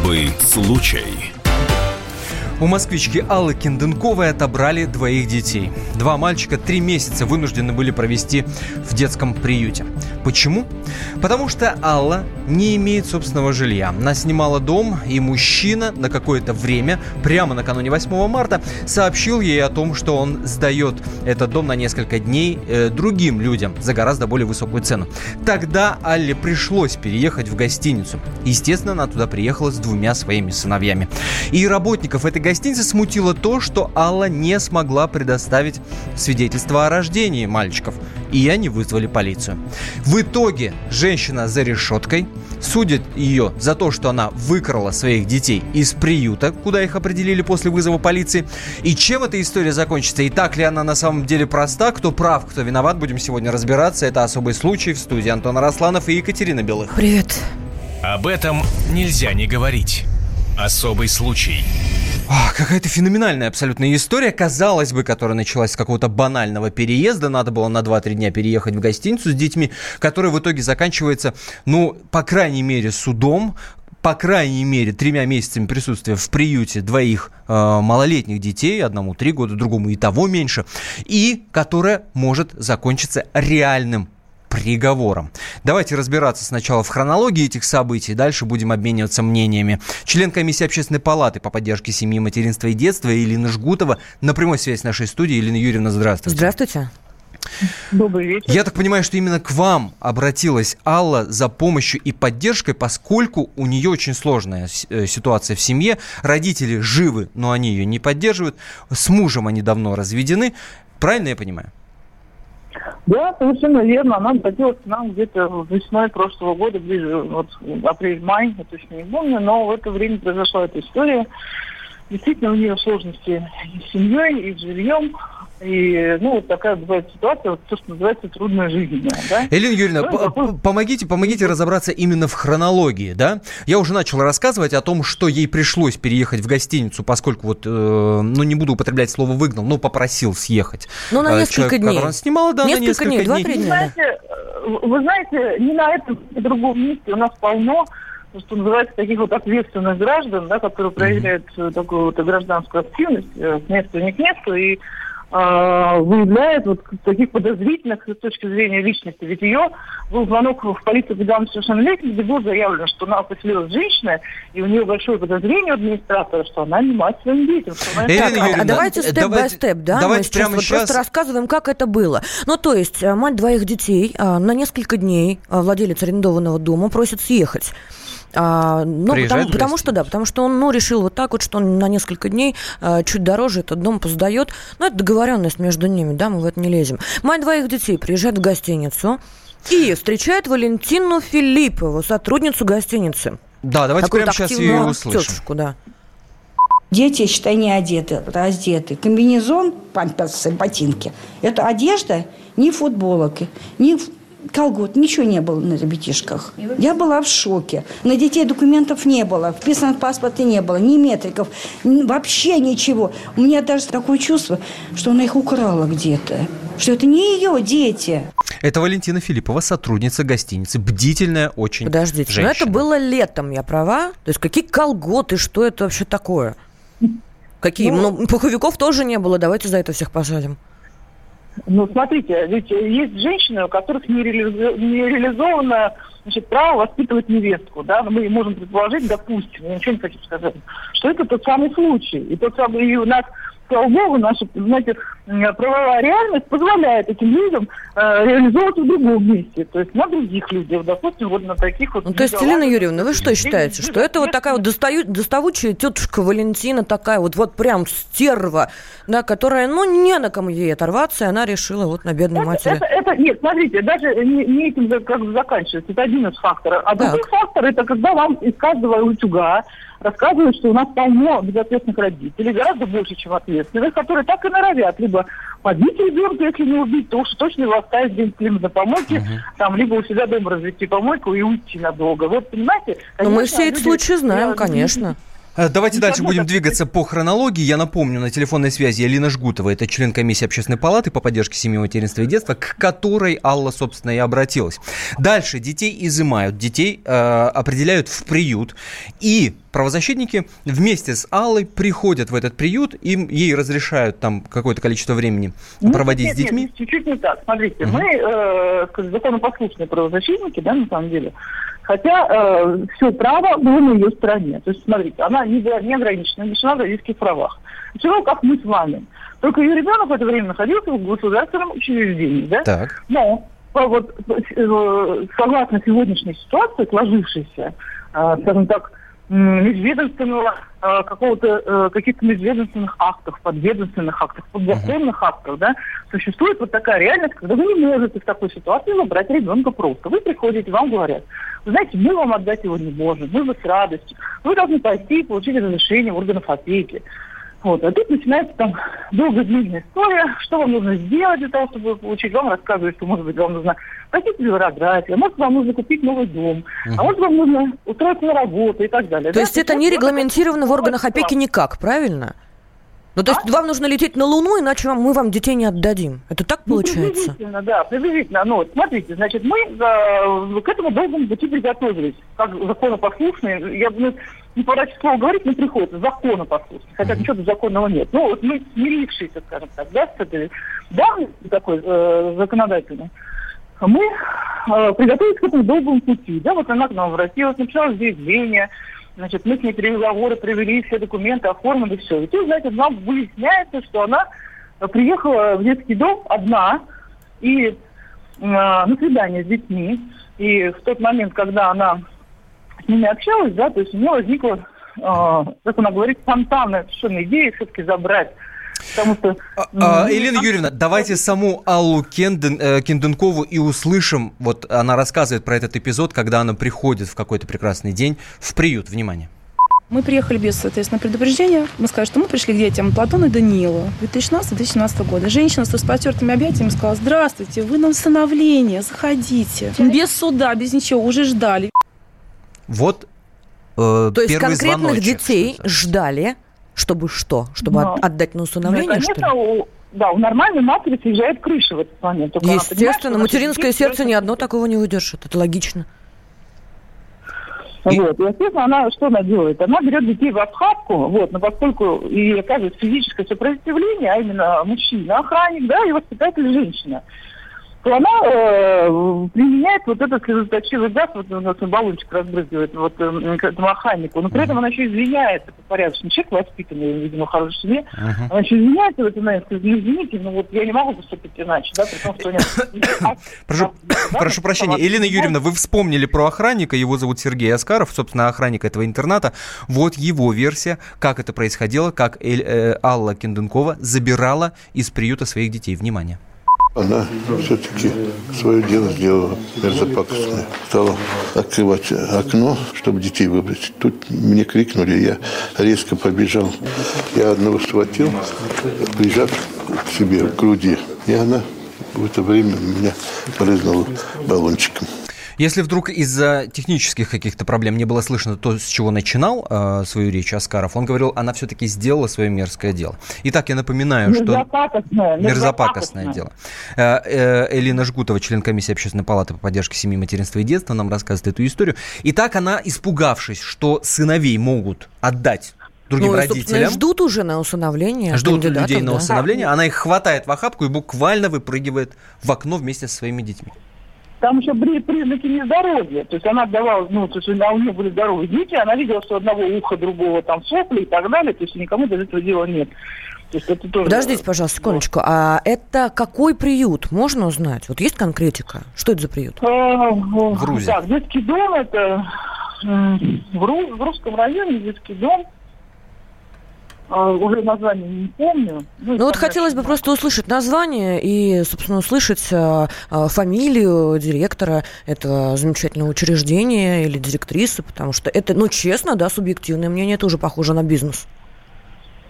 Особый случай. У москвички Аллы Кенденковой отобрали двоих детей. Два мальчика три месяца вынуждены были провести в детском приюте. Почему? Потому что Алла не имеет собственного жилья. Она снимала дом, и мужчина на какое-то время, прямо накануне 8 марта, сообщил ей о том, что он сдает этот дом на несколько дней э, другим людям за гораздо более высокую цену. Тогда Алле пришлось переехать в гостиницу. Естественно, она туда приехала с двумя своими сыновьями. И работников этой гостиницы смутило то, что Алла не смогла предоставить свидетельство о рождении мальчиков, и они вызвали полицию. В итоге женщина за решеткой, судят ее за то, что она выкрала своих детей из приюта, куда их определили после вызова полиции. И чем эта история закончится? И так ли она на самом деле проста? Кто прав, кто виноват? Будем сегодня разбираться. Это особый случай в студии Антона Росланов и Екатерина Белых. Привет. Об этом нельзя не говорить. Особый случай. Какая-то феноменальная абсолютная история, казалось бы, которая началась с какого-то банального переезда. Надо было на 2-3 дня переехать в гостиницу с детьми, которая в итоге заканчивается, ну, по крайней мере, судом, по крайней мере, тремя месяцами присутствия в приюте двоих э, малолетних детей, одному три года, другому и того меньше, и которая может закончиться реальным приговором. Давайте разбираться сначала в хронологии этих событий, дальше будем обмениваться мнениями. Член комиссии общественной палаты по поддержке семьи, материнства и детства Елена Жгутова на прямой связи с нашей студией. Елена Юрьевна, здравствуйте. Здравствуйте. Добрый вечер. Я так понимаю, что именно к вам обратилась Алла за помощью и поддержкой, поскольку у нее очень сложная э, ситуация в семье. Родители живы, но они ее не поддерживают. С мужем они давно разведены. Правильно я понимаю? Да, совершенно верно. Она обратилась к нам где-то весной прошлого года, ближе, вот апрель-май, я точно не помню, но в это время произошла эта история. Действительно, у нее сложности и с семьей, и с жильем. И, ну, вот такая бывает ситуация, вот то, что называется трудная жизнь. Да? Элина Юрьевна, ну, помогите, помогите разобраться именно в хронологии, да? Я уже начал рассказывать о том, что ей пришлось переехать в гостиницу, поскольку вот, э, ну, не буду употреблять слово «выгнал», но попросил съехать. Ну, на э, несколько Человек, дней. Она снимала, да, несколько на несколько дней. дней. Два-три дня. Вы знаете, э, вы знаете, не на этом, ни другом месте у нас полно что называется, таких вот ответственных граждан, да, которые проявляют mm-hmm. такую вот гражданскую активность с места не к месту и выявляет вот таких подозрительных с точки зрения личности. Ведь ее был звонок в полицию, когда она совершеннолетняя, где было заявлено, что она поселилась женщина, и у нее большое подозрение у администратора, что она не мать своим детям. Она... Так, а, а давайте степ-бай-степ, да? Давайте Мы сейчас прямо вот сейчас... просто рассказываем, как это было. Ну, то есть, э, мать двоих детей а, на несколько дней владелец арендованного дома просит съехать. А, ну, потому, потому что да, потому что он ну, решил вот так вот, что он на несколько дней а, чуть дороже этот дом поздает. Ну, это договоренность между ними, да, мы в это не лезем. Мать двоих детей приезжает в гостиницу и встречает Валентину Филиппову, сотрудницу гостиницы. Да, давайте Такую прямо сейчас ее услышим. Тетушку, да. Дети, считай, не одеты, раздеты. Комбинезон, памперсы, ботинки. Это одежда, ни футболок, ни колгот, ничего не было на ребятишках. Я была в шоке. На детей документов не было, вписанных в паспорте не было, ни метриков, вообще ничего. У меня даже такое чувство, что она их украла где-то, что это не ее дети. Это Валентина Филиппова, сотрудница гостиницы, бдительная очень Подождите, женщина. но это было летом, я права? То есть какие колготы, что это вообще такое? Какие? Ну, ну пуховиков тоже не было, давайте за это всех посадим. Ну, смотрите, ведь есть женщины, у которых не, реализо... не реализовано значит, право воспитывать невестку. Да? Мы можем предположить, допустим, я ничего не хочу сказать, что это тот самый случай. И тот самый, и у нас слава богу, наша, знаете, правовая реальность позволяет этим людям э, реализовываться в другом месте, то есть на других людях, допустим, вот на таких вот... Ну, то есть, Елена Юрьевна, вы что считаете, что это вот такая вот достаю, доставучая тетушка Валентина такая вот, вот прям стерва, да, которая, ну, не на кому ей оторваться, и она решила вот на бедной это, матери... Это, это, нет, смотрите, даже не, не этим как заканчивается, это один из факторов. А другой фактор, это когда вам из каждого утюга рассказывают, что у нас полно безответственных родителей, гораздо больше, чем ответственных, которые так и норовят либо побить ребенка, если не убить, то уж точно его оставить где-нибудь на помойке, uh-huh. там, либо у себя дома развести помойку и уйти надолго. Вот, понимаете? Но мы все эти случаи знаем, конечно. Э, давайте Никогда дальше будем двигаться по хронологии. Я напомню, на телефонной связи Алина Жгутова, это член комиссии общественной палаты по поддержке семьи, материнства и детства, к которой Алла, собственно, и обратилась. Дальше детей изымают, детей э, определяют в приют. И правозащитники вместе с Аллой приходят в этот приют, им ей разрешают там какое-то количество времени ну, проводить нет, с детьми. Нет, чуть-чуть не так. Смотрите, угу. мы э, законопослушные правозащитники, да, на самом деле. Хотя э, все право было на ее стороне. То есть, смотрите, она не была не ограничена, лишена в родительских правах. Равно, как мы с вами. Только ее ребенок в это время находился в государственном учреждении, да? Так. Но вот, э, согласно сегодняшней ситуации, сложившейся, э, скажем так, межведомственного э, какого-то э, каких-то межведомственных актов, подведомственных актов, подзаконных uh-huh. актов, да, существует вот такая реальность, когда вы не можете в такой ситуации забрать ребенка просто. Вы приходите, вам говорят, вы знаете, мы вам отдать его не можем, мы бы с радостью. Вы должны пойти и получить разрешение в органов опеки. Вот. А тут начинается там долгая длинная история, что вам нужно сделать для того, чтобы получить. Вам рассказывают, что, может быть, вам нужно пройти флюорографию, а может, вам нужно купить новый дом, uh-huh. а может, вам нужно устроиться на работу и так далее. То да? есть это не регламентировано в органах опеки никак, правильно? Ну, то есть а? вам нужно лететь на Луну, иначе вам, мы вам детей не отдадим. Это так ну, получается? приблизительно, да, приблизительно. Ну, смотрите, значит, мы э, к этому должны быть приготовились, как законопослушные. Я бы не поворачиваю слово говорить, но приходится законопослушные, хотя ничего законного нет. Ну, вот мы смирившиеся, скажем так, да, с этой давностью такой э, законодательной, мы э, приготовились к этому долгому пути. Да, вот она к нам обратилась, написала заявление, Значит, мы с ней переговоры провели, все документы оформили, все. И тут, знаете, нам выясняется, что она приехала в детский дом одна и э, на свидание с детьми. И в тот момент, когда она с ними общалась, да, то есть у нее возникла, э, как она говорит, спонтанная совершенно идея все-таки забрать Потому что... А, а, Елена Юрьевна, давайте саму Аллу Кенден, э, Кенденкову и услышим. Вот она рассказывает про этот эпизод, когда она приходит в какой-то прекрасный день в приют. Внимание. Мы приехали без, соответственно, предупреждения. Мы сказали, что мы пришли к детям Платона и Даниилу 2016-2017 года. Женщина с распростертыми объятиями сказала, здравствуйте, вы на усыновление, заходите. Без суда, без ничего, уже ждали. Вот э, То есть конкретных детей ждали чтобы что? Чтобы Но, отдать на усыновление, ну, конечно, У, да, у нормальной матери съезжает крыша в этот момент. Только Естественно, понимает, материнское сердце ни одно такого не выдержит. Это логично. И... Вот, и, естественно, она что она делает? Она берет детей в обхапку, вот, но поскольку и оказывает физическое сопротивление, а именно мужчина, охранник, да, и воспитатель женщина то она э, применяет вот этот слезоточивый газ, вот у нас баллончик разбрызгивает вот э, к этому охраннику, но при этом она еще извиняется, порядочный человек, воспитанный, видимо, в хорошей семье, uh-huh. она еще извиняется в этом момент, скажет, ну извините, но вот я не могу поступить иначе, да, при том, что нет. Прошу, прошу прощения, Елена Юрьевна, вы вспомнили про охранника, его зовут Сергей Аскаров, собственно, охранник этого интерната, вот его версия, как это происходило, как э, Алла Кенденкова забирала из приюта своих детей. Внимание. Она все-таки свое дело сделала мерзопакостное. Стала открывать окно, чтобы детей выбрать. Тут мне крикнули, я резко побежал. Я одного схватил, прижав к себе к груди. И она в это время меня брызнула баллончиком. Если вдруг из-за технических каких-то проблем не было слышно то, с чего начинал э, свою речь Аскаров, он говорил, она все-таки сделала свое мерзкое дело. Итак, я напоминаю, что... Мерзопакостное, мерзопакостное дело. Э, э, Элина Жгутова, член комиссии Общественной палаты по поддержке семьи, материнства и детства, нам рассказывает эту историю. Итак, она, испугавшись, что сыновей могут отдать другим ну, родителям. ждут уже на усыновление. Ждут людей на да. усыновление. Она их хватает в охапку и буквально выпрыгивает в окно вместе со своими детьми. Там еще были признаки нездоровья. То есть она отдавала, ну, то есть у нее были здоровые дети, она видела, что одного уха, другого там сопли и так далее. То есть никому до этого дела нет. То есть это тоже... Подождите, пожалуйста, секундочку. А это какой приют? Можно узнать? Вот есть конкретика? Что это за приют? А, в Грузии. Так, детский дом это в, Ру, в русском районе детский дом а, уже название не помню. Ну, ну вот хотелось бы просто услышать название и, собственно, услышать а, а, фамилию директора этого замечательного учреждения или директрисы, потому что это, ну, честно, да, субъективное мнение, это уже похоже на бизнес.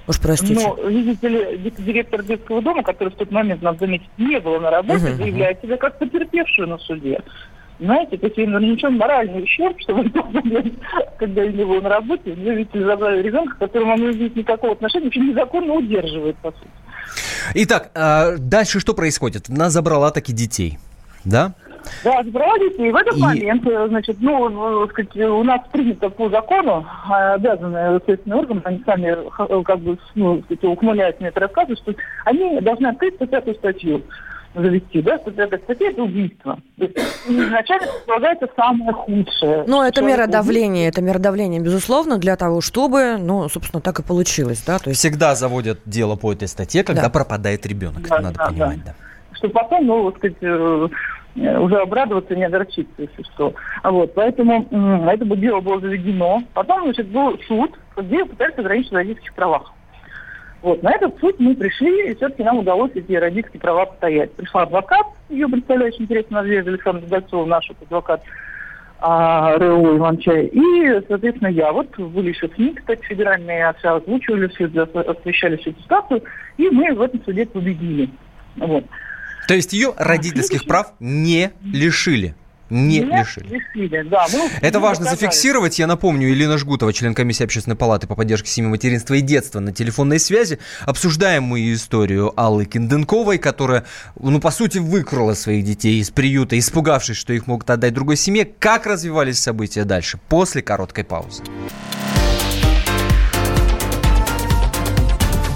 Уж простите. Ну, видите ли, директор детского дома, который в тот момент, надо заметить, не было на работе, uh-huh, заявляет себя как потерпевшую на суде. Знаете, есть им нанесен моральный ущерб, что в этот момент, когда я не был на работе, мне ведь забрали ребенка, которому он не имеет никакого отношения, вообще незаконно удерживает, по сути. Итак, а дальше что происходит? Нас забрала таки детей, да? Да, забрала детей. В этот и... момент, э, значит, ну, ну, сказать, у нас принято по закону, а, обязаны следственные органы, они сами э, как бы, ну, сказать, ухмыляются мне это рассказывают, что они должны открыть 105 статью завести, да, что это убийство. То есть изначально предполагается самое худшее. Ну, это мера давления, это мера давления, безусловно, для того, чтобы, ну, собственно, так и получилось, да. То есть... Всегда заводят дело по этой статье, когда да. пропадает ребенок, да, это надо да, понимать, да. да. Что потом, ну, вот, сказать, э, уже обрадоваться, не огорчиться, если что. А вот, поэтому это дело было заведено. Потом, значит, был суд, где пытались ограничить родительских правах. Вот, на этот суд мы пришли, и все-таки нам удалось эти родительские права постоять. Пришла адвокат, ее представляющий интересно Надежда Александр Дальцова, наш адвокат а, РО Иван-Чай. И, соответственно, я. Вот были еще СМИ, кстати, федеральные все озвучивали, все, освещали всю эту ситуацию, и мы в этом суде победили. Вот. То есть ее родительских прав не лишили? Не Нет, лишили. лишили да, мы Это важно доказали. зафиксировать. Я напомню, Елена Жгутова, член комиссии Общественной палаты по поддержке семьи, материнства и детства на телефонной связи. Обсуждаем мы историю Аллы Кинденковой, которая, ну, по сути, выкрала своих детей из приюта, испугавшись, что их могут отдать другой семье. Как развивались события дальше? После короткой паузы.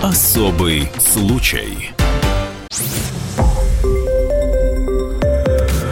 Особый случай.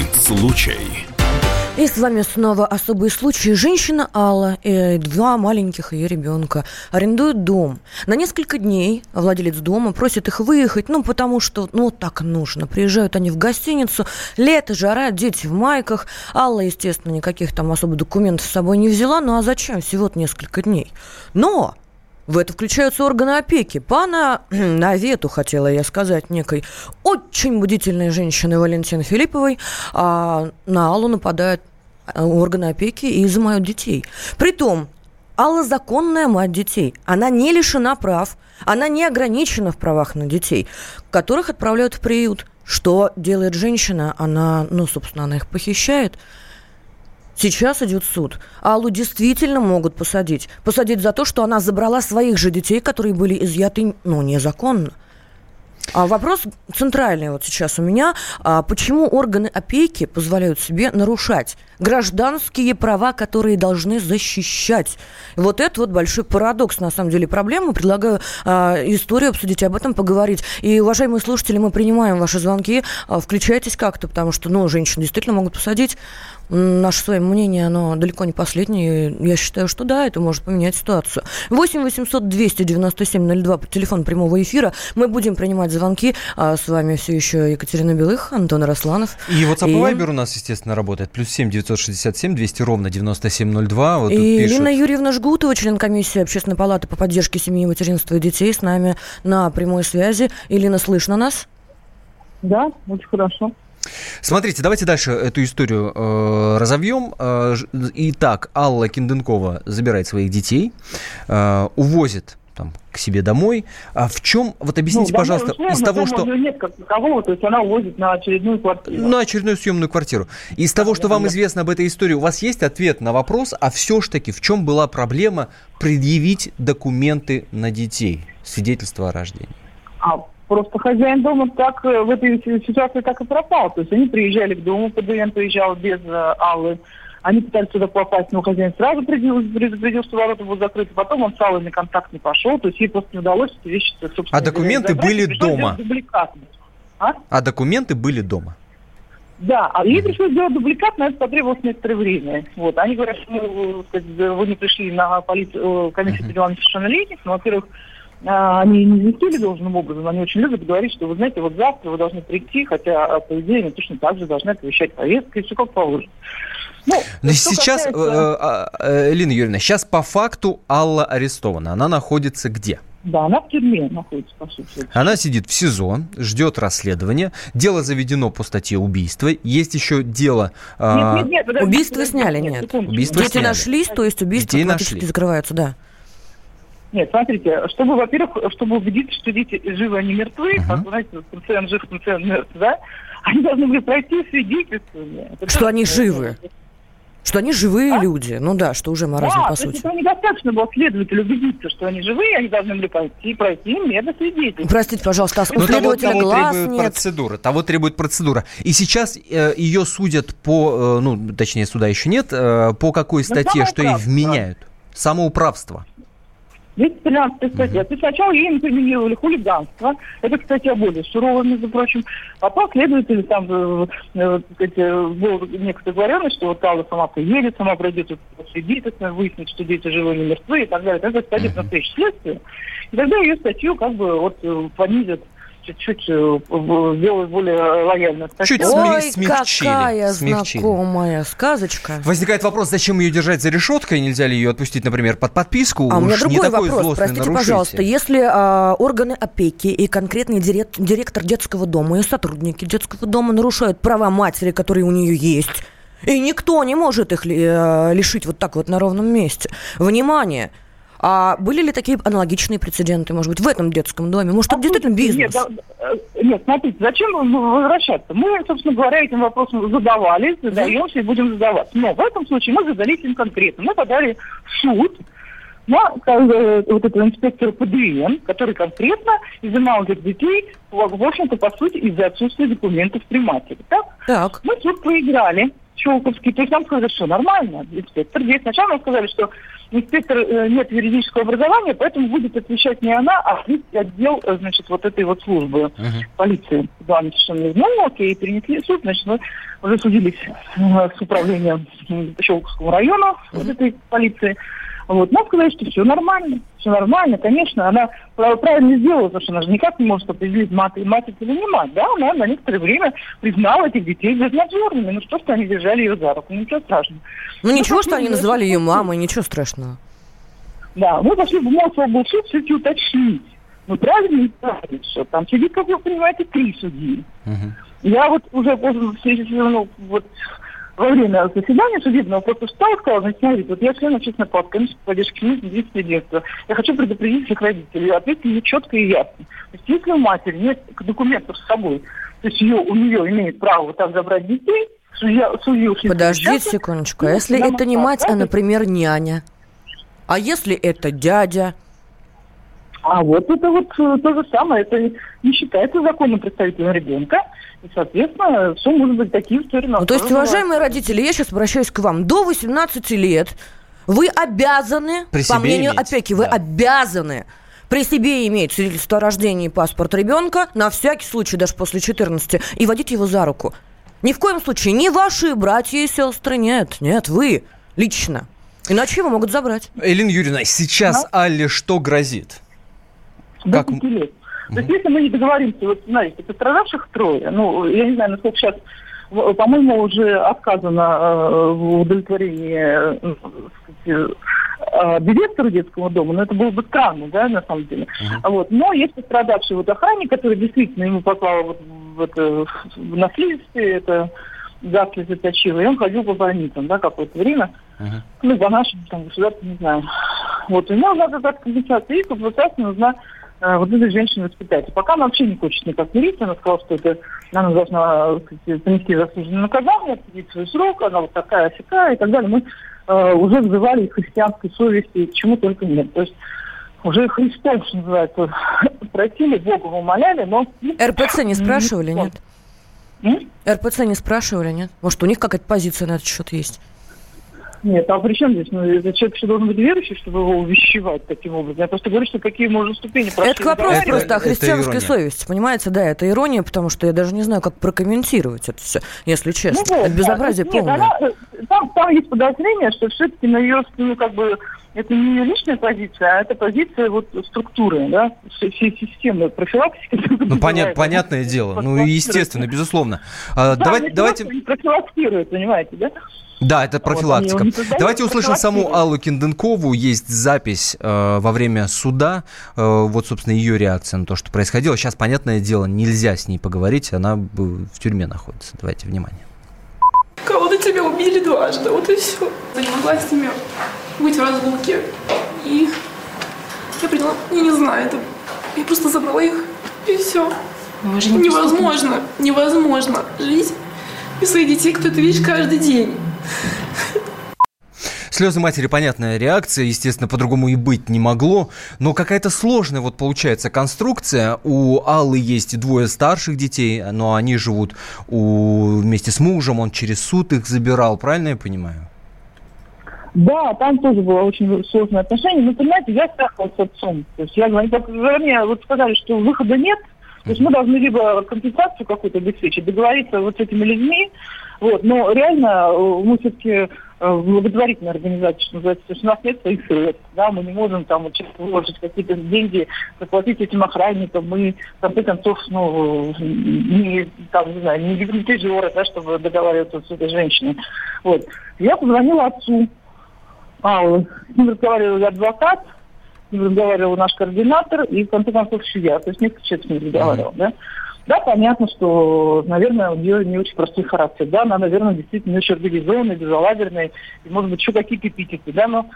Особый случай. И с вами снова особый случай. Женщина Алла и два маленьких ее ребенка арендуют дом. На несколько дней владелец дома просит их выехать, ну, потому что, ну, так нужно. Приезжают они в гостиницу, лето, жара, дети в майках. Алла, естественно, никаких там особо документов с собой не взяла, ну, а зачем? Всего-то несколько дней. Но в это включаются органы опеки. Пана Навету, хотела я сказать, некой очень бдительной женщины Валентины Филипповой, а на Аллу нападают а, органы опеки и изымают детей. Притом, Алла законная мать детей. Она не лишена прав. Она не ограничена в правах на детей, которых отправляют в приют. Что делает женщина? Она, ну, собственно, она их похищает. Сейчас идет суд. Аллу действительно могут посадить. Посадить за то, что она забрала своих же детей, которые были изъяты, ну, незаконно. А вопрос центральный вот сейчас у меня. А почему органы опеки позволяют себе нарушать гражданские права, которые должны защищать? Вот это вот большой парадокс, на самом деле, проблема. Предлагаю а, историю обсудить, об этом поговорить. И, уважаемые слушатели, мы принимаем ваши звонки. А, включайтесь как-то, потому что, ну, женщин действительно могут посадить наше свое мнение, оно далеко не последнее. Я считаю, что да, это может поменять ситуацию. 8 800 297 02 по телефону прямого эфира. Мы будем принимать звонки. А с вами все еще Екатерина Белых, Антон Росланов. И WhatsApp и Viber у нас, естественно, работает. Плюс 7 967 200 ровно 9702. Вот и пишут... Ирина Юрьевна Жгутова, член комиссии Общественной палаты по поддержке семьи, материнства и детей, с нами на прямой связи. Ирина, слышно нас? Да, очень хорошо. Смотрите, давайте дальше эту историю э, разовьем. Э, итак, Алла Кинденкова забирает своих детей, э, увозит там, к себе домой. А в чем, вот объясните, ну, пожалуйста, условно, из того, что... нет как такового, то есть она увозит на очередную квартиру. На очередную съемную квартиру. Из того, что вам известно об этой истории, у вас есть ответ на вопрос, а все ж таки, в чем была проблема предъявить документы на детей, свидетельство о рождении? А Просто хозяин дома так э, в этой ситуации так и пропал. То есть они приезжали к дому, ПДН приезжал без э, Аллы. Они пытались сюда попасть, но хозяин сразу предупредил, что ворота будут закрыты. Потом он с Аллой на контакт не пошел. То есть ей просто не удалось эти вещи, собственно, А документы забрать, были дома? А? а документы были дома? Да, а ей пришлось сделать дубликат, но это потребовалось некоторое время. Вот. Они говорят, что ну, вы не пришли на полицию, э, комиссию по делам несовершеннолетних, но, во-первых, они не вестили должным образом, они очень любят говорить, что вы знаете, вот завтра вы должны прийти, хотя по идее они точно так же должны отвечать повесткой, все как положено. Ну, Но сейчас, касается... Э, э, Элина Юрьевна, сейчас по факту Алла арестована. Она находится где? Да, она в тюрьме находится, по сути. Она сидит в СИЗО, ждет расследования. Дело заведено по статье убийства. Есть еще дело... А, нет, нет, нет. Убийство сняли, нет. Убийство Дети сняли. нашлись, то есть убийство Детей нашли. закрываются, да. Нет, смотрите, чтобы, во-первых, чтобы убедиться, что дети живы, они мертвы, uh-huh. как, знаете, пациент жив, пациент мертв, да, они должны были пройти свидетельствование. Что они живы? Что они живые а? люди. Ну да, что уже маразм, да, по сути. Да, недостаточно было следователю убедиться, что они живые, они должны были пойти, пройти медосвидетельство. Простите, пожалуйста, а у следователя того, глаз требует нет. процедура. Того требует процедура. И сейчас э, ее судят по, э, ну, точнее, суда еще нет, э, по какой статье, что ей вменяют? Самоуправство. 213 статья. То есть сначала ей инкриминировали хулиганство. Это, кстати, более сурово, между прочим. А потом следователи там, э, э, сказать, э, был некоторые договоренность, что вот Алла сама приедет, сама пройдет свидетельство, выяснит, что дети живы или мертвы и так далее. Это, кстати, на встречу следствия. И тогда ее статью как бы вот понизят чуть-чуть сделать более лояльно. Чуть Ой, смягчили. какая смягчили. знакомая сказочка. Возникает вопрос, зачем ее держать за решеткой? Нельзя ли ее отпустить, например, под подписку? А Уж у меня другой вопрос. Простите, нарушитель. пожалуйста. Если а, органы опеки и конкретный директ, директор детского дома и сотрудники детского дома нарушают права матери, которые у нее есть, и никто не может их э, лишить вот так вот на ровном месте. Внимание! А были ли такие аналогичные прецеденты, может быть, в этом детском доме? Может, это действительно бизнес? Нет, э, нет, смотрите, зачем возвращаться? Мы, собственно говоря, этим вопросом задавались, задаемся и будем задавать. Но в этом случае мы задались им конкретно. Мы подали в суд на э, вот этого инспектора ПДН, который конкретно изымал этих детей, в общем-то, по сути, из-за отсутствия документов при матери. Так? так. Мы суд проиграли. Щелковский. То есть нам сказали, что нормально, инспектор. Здесь сначала нам сказали, что инспектор э, нет юридического образования, поэтому будет отвечать не она, а отдел, э, значит, вот этой вот службы uh-huh. полиции. Да, совершенно ну, окей, перенесли суд, значит, мы уже судились э, с управлением Щелковского района uh-huh. вот этой полиции. Вот. Нам сказали, что все нормально, все нормально, конечно, она правильно сделала, потому что она же никак не может определить, мать, мать это или не мать, да, она на некоторое время признала этих детей безнадежными, ну что, что они держали ее за руку, ничего страшного. Ну, ну ничего, что они называли ее мамой, ничего страшного. Да, мы пошли в Мособлсуд все-таки уточнить. Мы правильно не правильно, что там сидит, как вы понимаете, три судьи. Угу. Я вот уже ну, вот во время заседания судебного просто встал и сказал, значит, смотрите, вот я член общественной палаты комиссии по поддержке детства детства. Я хочу предупредить всех родителей. Ответьте мне четко и ясно. То есть если у матери нет документов с собой, то есть ее, у нее имеет право вот так забрать детей, судья, судью... Подождите секундочку. А если это не мать, а, например, няня? А если это дядя? А вот это вот э, то же самое. Это не считается законным представителем ребенка. И, соответственно, все может быть такие истории. Ну, то есть, уважаемые родители, я сейчас обращаюсь к вам. До 18 лет вы обязаны, При по мнению иметь, опеки, вы да. обязаны при себе иметь свидетельство о рождении и паспорт ребенка, на всякий случай, даже после 14, и водить его за руку. Ни в коем случае, ни ваши братья и сестры, нет, нет, вы лично. Иначе его могут забрать. Элина Юрьевна, сейчас да? Алле что грозит? Как... лет. То есть если мы не договоримся, вот знаете, пострадавших трое, ну, я не знаю, насколько сейчас, по-моему, уже отказано э, в удовлетворении э, э, директору детского дома, но это было бы странно, да, на самом деле. Uh-huh. Вот. Но есть пострадавший вот охранник, который действительно ему попал вот в, это, в наследстве, это гадкий заточил, и он ходил по больницам, да, какое-то время. Uh-huh. Ну, по нашему там государству, не знаю. Вот, и ему надо дать компенсацию, и компенсация нужна вот этой женщины воспитать. Пока она вообще не хочет никак мириться, она сказала, что это она должна сказать, понести заслуженное наказание, отсидеть свой срок, она вот такая всякая и так далее. Мы э, уже взывали из христианской совести, чему только нет. То есть уже Христом, что называется, просили, Бога умоляли, но... РПЦ не спрашивали, нет? М? РПЦ не спрашивали, нет? Может, у них какая-то позиция на этот счет есть? Нет, а при чем здесь? Ну, этот человек еще должен быть верующий, чтобы его увещевать таким образом. Я просто говорю, что какие можно ступени прошли. Это вопрос это, просто о христианской совести, понимаете? Да, это ирония, потому что я даже не знаю, как прокомментировать это все, если честно. Ну, вот, это безобразие да, полное. Нет, она, там, там есть подозрение, что все-таки на ее, ну, как бы, это не ее личная позиция, а это позиция вот структуры, да, всей системы профилактики. Ну, понят, понятное дело, ну, естественно, безусловно. А, да, давайте, давайте... профилактирует, понимаете, да? Да, это профилактика. Вот, Давайте услышим саму Аллу Кинденкову. Есть запись э, во время суда. Э, вот, собственно, ее реакция на то, что происходило. Сейчас, понятное дело, нельзя с ней поговорить. Она в тюрьме находится. Давайте внимание. Кого-то тебя убили дважды. Вот и все. Я не могла с ними быть в разлуке. И я приняла, я не знаю, это я просто забрала их, и все. Же не невозможно, невозможно жить без своих детей, кто ты видишь каждый день. Слезы матери, понятная реакция, естественно, по-другому и быть не могло, но какая-то сложная вот получается конструкция. У Аллы есть двое старших детей, но они живут у... вместе с мужем, он через суд их забирал, правильно я понимаю? Да, там тоже было очень сложное отношение. Но, понимаете, я страхала с отцом. То есть я говорю, мне вот сказали, что выхода нет, то есть мы должны либо компенсацию какую-то обеспечить, договориться вот с этими людьми, вот, но реально э, мы все-таки э, благотворительная организация, что называется, то есть у нас нет своих средств, да, мы не можем там выложить какие-то деньги, заплатить этим охранникам, мы, в конце концов, ну, не, там, не знаю, не гипнотизеры, да, чтобы договариваться с этой женщиной. Вот. Я позвонила отцу, а, с ним разговаривал адвокат, с ним разговаривал наш координатор и, в конце концов, судья. То есть несколько человек с ним разговаривал, да. Да, понятно, что, наверное, у нее не очень простой характер. Да, она, наверное, действительно очень организованная, безалаберная, и, может быть, еще какие-то эпитеты, да, но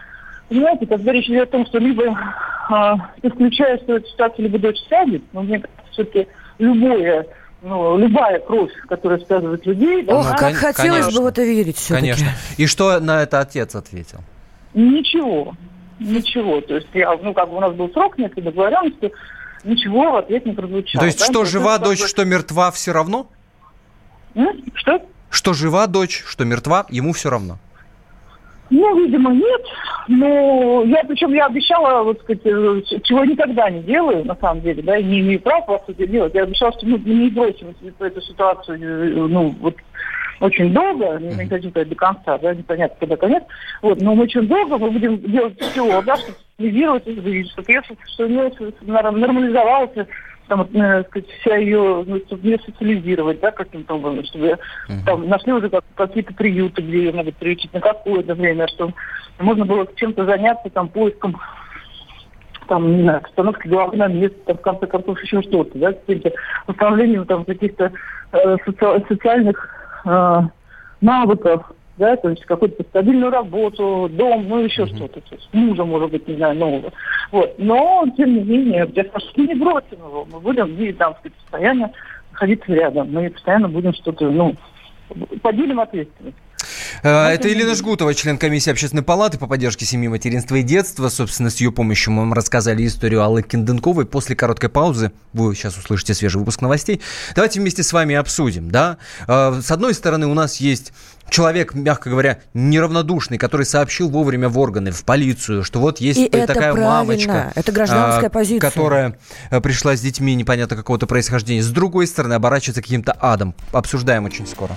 Понимаете, когда речь идет о том, что либо э, исключая, что эту ситуацию, либо дочь сядет, но мне кажется, все-таки любое ну, любая кровь, которая связывает людей. Ох, ну, как хотелось конечно. бы в это верить все-таки. Конечно. И что на это отец ответил? Ничего. Ничего. То есть я, ну, как бы у нас был срок некой договоренности, ничего в ответ не прозвучало. То есть да? что, жива дочь, бы... что мертва, все равно? М? Что? Что жива дочь, что мертва, ему все равно. Ну, видимо, нет. Но я, причем я обещала, вот сказать, чего никогда не делаю, на самом деле, да, и не имею права, по сути, делать. Я обещала, что мы не бросим эту ситуацию, э, ну, вот очень долго, не хотим сказать до конца, да, непонятно, когда конец, вот, но мы очень долго мы будем делать все, да, чтобы стабилизировать, чтобы ее, что у нее там, э, сказать, вся ее, ну, чтобы ее социализировать, да, каким-то образом, чтобы uh-huh. там нашли уже как, какие-то приюты, где ее могут приютить на какое-то время, чтобы можно было чем-то заняться, там, поиском там, не знаю, остановки головы на место, там, в конце концов, еще что-то, да, каким-то там каких-то э, соци- социальных э, навыков, да, то есть какую-то стабильную работу, дом, ну еще mm-hmm. что-то, то есть мужа, может быть, не знаю, нового. Вот. Но, тем не менее, я скажу, мы не бросим его, мы будем, и, там, сказать, постоянно находиться рядом, мы постоянно будем что-то, ну, поделим ответственность. Э, это Елена Жгутова, член комиссии Общественной палаты по поддержке семьи, материнства и детства. Собственно, с ее помощью мы вам рассказали историю Аллы Кинденковой. После короткой паузы вы сейчас услышите свежий выпуск новостей. Давайте вместе с вами обсудим. Да? Э, с одной стороны, у нас есть человек, мягко говоря, неравнодушный, который сообщил вовремя в органы, в полицию, что вот есть и такая это мамочка, это гражданская а, позиция. которая э, пришла с детьми непонятно какого-то происхождения. С другой стороны, оборачивается каким-то адом. Обсуждаем очень скоро.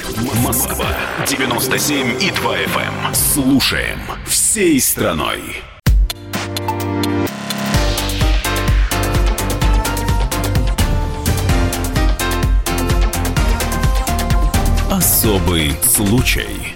Москва 97 и 2 FM. Эм. Слушаем всей страной. Особый случай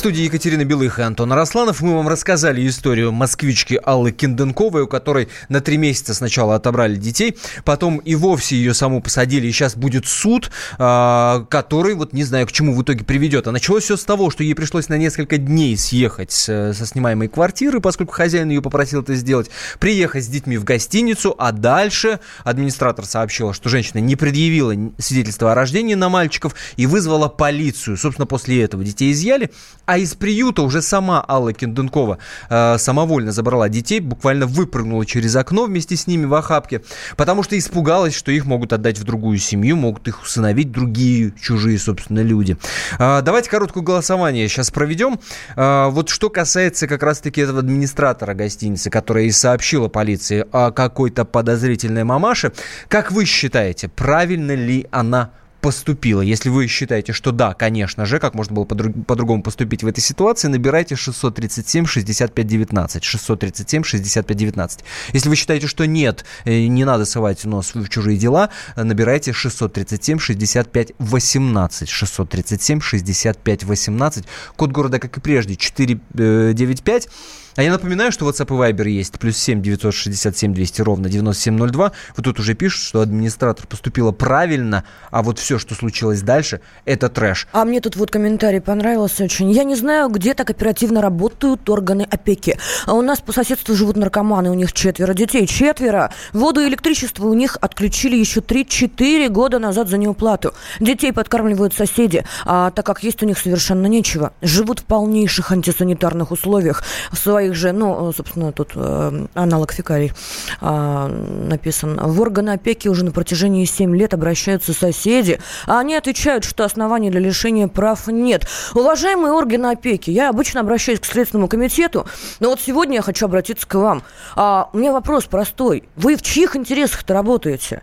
студии Екатерина Белых и Антон Росланов. Мы вам рассказали историю москвички Аллы Кинденковой, у которой на три месяца сначала отобрали детей, потом и вовсе ее саму посадили, и сейчас будет суд, а, который, вот не знаю, к чему в итоге приведет. А началось все с того, что ей пришлось на несколько дней съехать со снимаемой квартиры, поскольку хозяин ее попросил это сделать, приехать с детьми в гостиницу, а дальше администратор сообщила, что женщина не предъявила свидетельство о рождении на мальчиков и вызвала полицию. Собственно, после этого детей изъяли, А из приюта уже сама Алла Кенденкова э, самовольно забрала детей, буквально выпрыгнула через окно вместе с ними в охапке, потому что испугалась, что их могут отдать в другую семью, могут их усыновить другие чужие, собственно, люди. Э, давайте короткое голосование сейчас проведем. Э, вот что касается как раз-таки этого администратора гостиницы, которая и сообщила полиции о какой-то подозрительной мамаше, как вы считаете, правильно ли она поступила. Если вы считаете, что да, конечно же, как можно было по-другому поступить в этой ситуации, набирайте 637 65 19. 637 65 19. Если вы считаете, что нет, э, не надо совать нос в чужие дела, набирайте 637 65 18. 637 65 18. Код города, как и прежде, 495. А я напоминаю, что WhatsApp и Viber есть. Плюс 7 967 200 ровно 9702. Вот тут уже пишут, что администратор поступила правильно, а вот все, что случилось дальше, это трэш. А мне тут вот комментарий понравился очень. Я не знаю, где так оперативно работают органы опеки. А у нас по соседству живут наркоманы, у них четверо детей. Четверо! Воду и электричество у них отключили еще 3-4 года назад за неуплату. Детей подкармливают соседи, а так как есть у них совершенно нечего. Живут в полнейших антисанитарных условиях. В своих же, ну, собственно, тут э, аналог фекалий э, написан. В органы опеки уже на протяжении 7 лет обращаются соседи, а они отвечают, что оснований для лишения прав нет. Уважаемые органы опеки, я обычно обращаюсь к Следственному комитету, но вот сегодня я хочу обратиться к вам. А, у меня вопрос простой. Вы в чьих интересах-то работаете?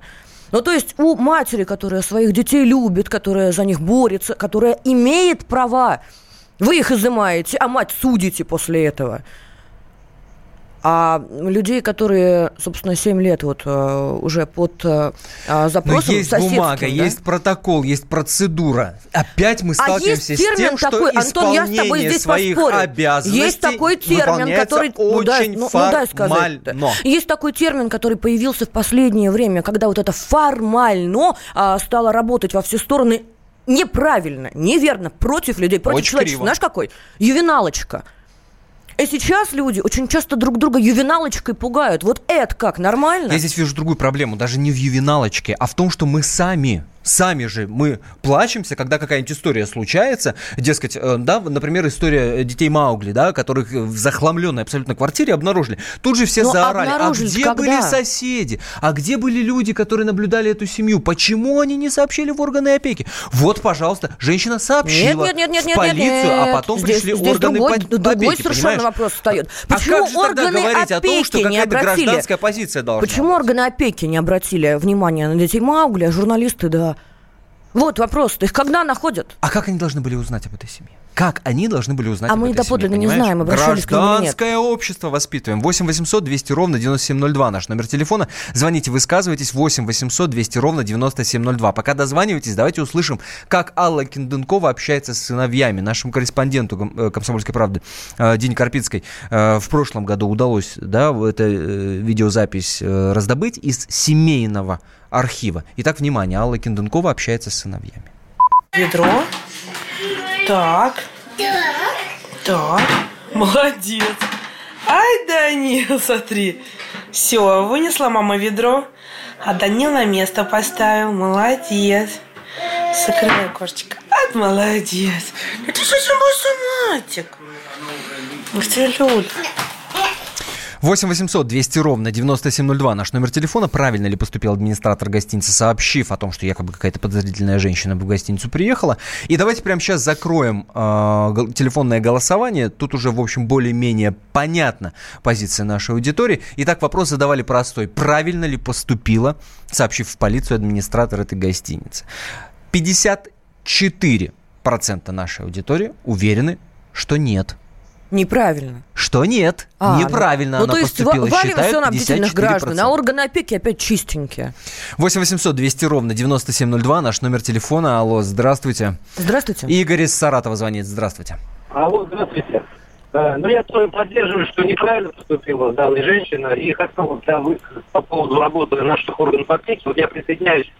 Ну, то есть у матери, которая своих детей любит, которая за них борется, которая имеет права, вы их изымаете, а мать судите после этого – а людей, которые, собственно, 7 лет вот э, уже под э, а, запросом Но есть бумага, да? есть протокол, есть процедура. Опять мы сталкиваемся а есть термин с тем, такой, что Антон, я с тобой здесь своих поспорю. обязанностей Есть такой термин, который... Ну, очень ну, формально. ну, дай сказать. Есть такой термин, который появился в последнее время, когда вот это формально а, стало работать во все стороны неправильно, неверно, против людей, против Очень человечества. Знаешь, какой? Ювеналочка. И сейчас люди очень часто друг друга ювеналочкой пугают. Вот это как, нормально? Я здесь вижу другую проблему, даже не в ювеналочке, а в том, что мы сами сами же мы плачемся, когда какая-нибудь история случается, дескать, э, да, например, история детей Маугли, да, которых в захламленной абсолютно квартире обнаружили. Тут же все Но заорали, а где когда? были соседи? А где были люди, которые наблюдали эту семью? Почему они не сообщили в органы опеки? Вот, пожалуйста, женщина сообщила нет, нет, нет, нет, в полицию, нет, нет. а потом здесь, пришли здесь органы другой, по- другой опеки, совершенно понимаешь? вопрос встает. А Почему а как же органы тогда говорить о том, что какая-то гражданская позиция должна Почему быть? органы опеки не обратили внимания на детей Маугли, а журналисты, да, вот вопрос. Их когда находят? А как они должны были узнать об этой семье? Как они должны были узнать а об мы этой доподлинно семье, не знаем, обращались Гражданское к ним общество воспитываем. 8 800 200 ровно 9702 наш номер телефона. Звоните, высказывайтесь. 8 800 200 ровно 9702. Пока дозванивайтесь, давайте услышим, как Алла Кинденкова общается с сыновьями. Нашему корреспонденту э, «Комсомольской правды» э, Дине Карпицкой э, в прошлом году удалось да, эту видеозапись раздобыть из семейного архива. Итак, внимание, Алла Кинденкова общается с сыновьями. Ведро. Так. Так. Молодец. Ай, Данил, смотри. Все, вынесла мама ведро, а Данил на место поставил. Молодец. Закрывай кошечка. Ад, молодец. Это же ты, Люль. 8 800 200 ровно 9702 наш номер телефона. Правильно ли поступил администратор гостиницы, сообщив о том, что якобы какая-то подозрительная женщина в гостиницу приехала. И давайте прямо сейчас закроем э, телефонное голосование. Тут уже, в общем, более-менее понятна позиция нашей аудитории. Итак, вопрос задавали простой. Правильно ли поступила, сообщив в полицию администратор этой гостиницы? 54% нашей аудитории уверены, что нет. Неправильно. Что нет? А, неправильно ну, она ну, то есть поступила. Валим все на бдительных граждан, а органы опеки опять чистенькие. 8 800 200 ровно 9702, наш номер телефона. Алло, здравствуйте. Здравствуйте. Игорь из Саратова звонит. Здравствуйте. Алло, здравствуйте. Э, ну, я тоже поддерживаю, что неправильно поступила данная женщина. И хотел для по поводу работы наших органов опеки. Вот я присоединяюсь,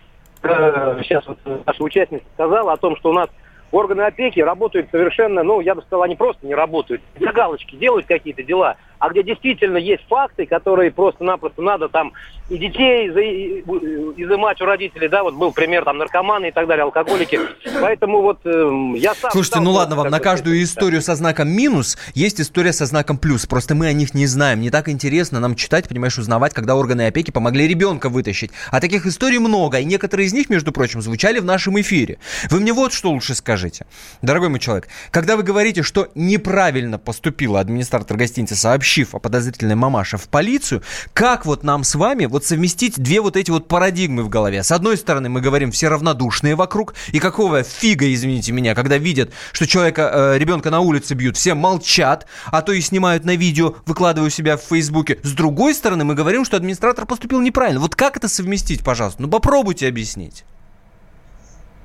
э, сейчас вот наша участница сказала о том, что у нас органы опеки работают совершенно, ну, я бы сказал, они просто не работают. Для галочки делают какие-то дела. А где действительно есть факты, которые просто-напросто надо там и детей изымать у родителей, да, вот был пример там наркоманы и так далее, алкоголики. Поэтому вот э, я сам... Слушайте, ну ладно вам, на каждую историю со знаком минус есть история со знаком плюс. Просто мы о них не знаем. Не так интересно нам читать, понимаешь, узнавать, когда органы опеки помогли ребенка вытащить. А таких историй много, и некоторые из них, между прочим, звучали в нашем эфире. Вы мне вот что лучше скажите. Дорогой мой человек, когда вы говорите, что неправильно поступила администратор гостиницы, сообщив о подозрительной мамаше в полицию, как вот нам с вами вот совместить две вот эти вот парадигмы в голове? С одной стороны, мы говорим, все равнодушные вокруг, и какого фига, извините меня, когда видят, что человека, э, ребенка на улице бьют, все молчат, а то и снимают на видео, выкладывая у себя в Фейсбуке. С другой стороны, мы говорим, что администратор поступил неправильно. Вот как это совместить, пожалуйста? Ну попробуйте объяснить.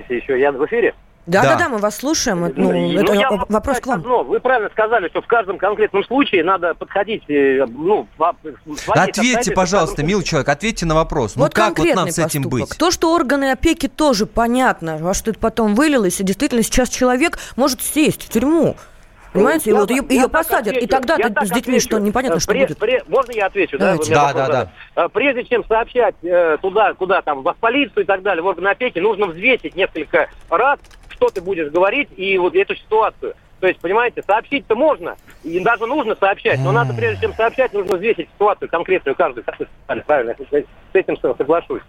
Еще я в эфире? Да, да, да, да, мы вас слушаем. Ну, ну, это я вопрос к вам. Одно. Вы правильно сказали, что в каждом конкретном случае надо подходить, э, ну, Ответьте, пожалуйста, милый человек, ответьте на вопрос. Ну, вот ну как вот нам с этим поступок. быть? То, что органы опеки тоже понятно, во что это потом вылилось, и действительно сейчас человек может сесть в тюрьму. Понимаете, и вот ее, ее посадят, отвечу. и тогда я с детьми отвечу. что непонятно, что Пре, будет. Пре, можно я отвечу? Давайте. Да, да, да, да. Прежде чем сообщать э, туда, куда там, в полицию и так далее, в органы опеки, нужно взвесить несколько раз, что ты будешь говорить и вот эту ситуацию. То есть, понимаете, сообщить-то можно, и даже нужно сообщать, но надо, прежде чем сообщать, нужно взвесить ситуацию конкретную каждую, как вы сказали, правильно, с этим соглашусь.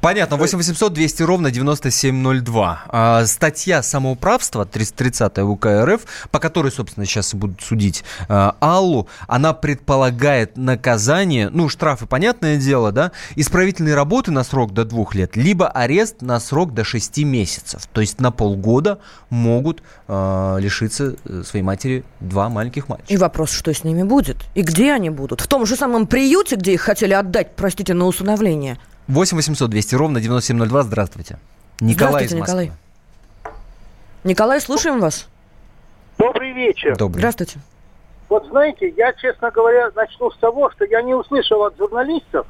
Понятно. 8 800 200 ровно 9702. А, статья самоуправства 330 УК РФ, по которой, собственно, сейчас будут судить а, Аллу, она предполагает наказание, ну, штрафы, понятное дело, да, исправительные работы на срок до двух лет, либо арест на срок до 6 месяцев. То есть на полгода могут а, лишиться э, своей матери два маленьких мальчика. И вопрос, что с ними будет? И где они будут? В том же самом приюте, где их хотели отдать, простите, на усыновление? 8 800 200 ровно 9702. Здравствуйте. Николай Здравствуйте, из Москвы. Николай. Николай, слушаем вас. Добрый вечер. Добрый. Здравствуйте. Вот знаете, я, честно говоря, начну с того, что я не услышал от журналистов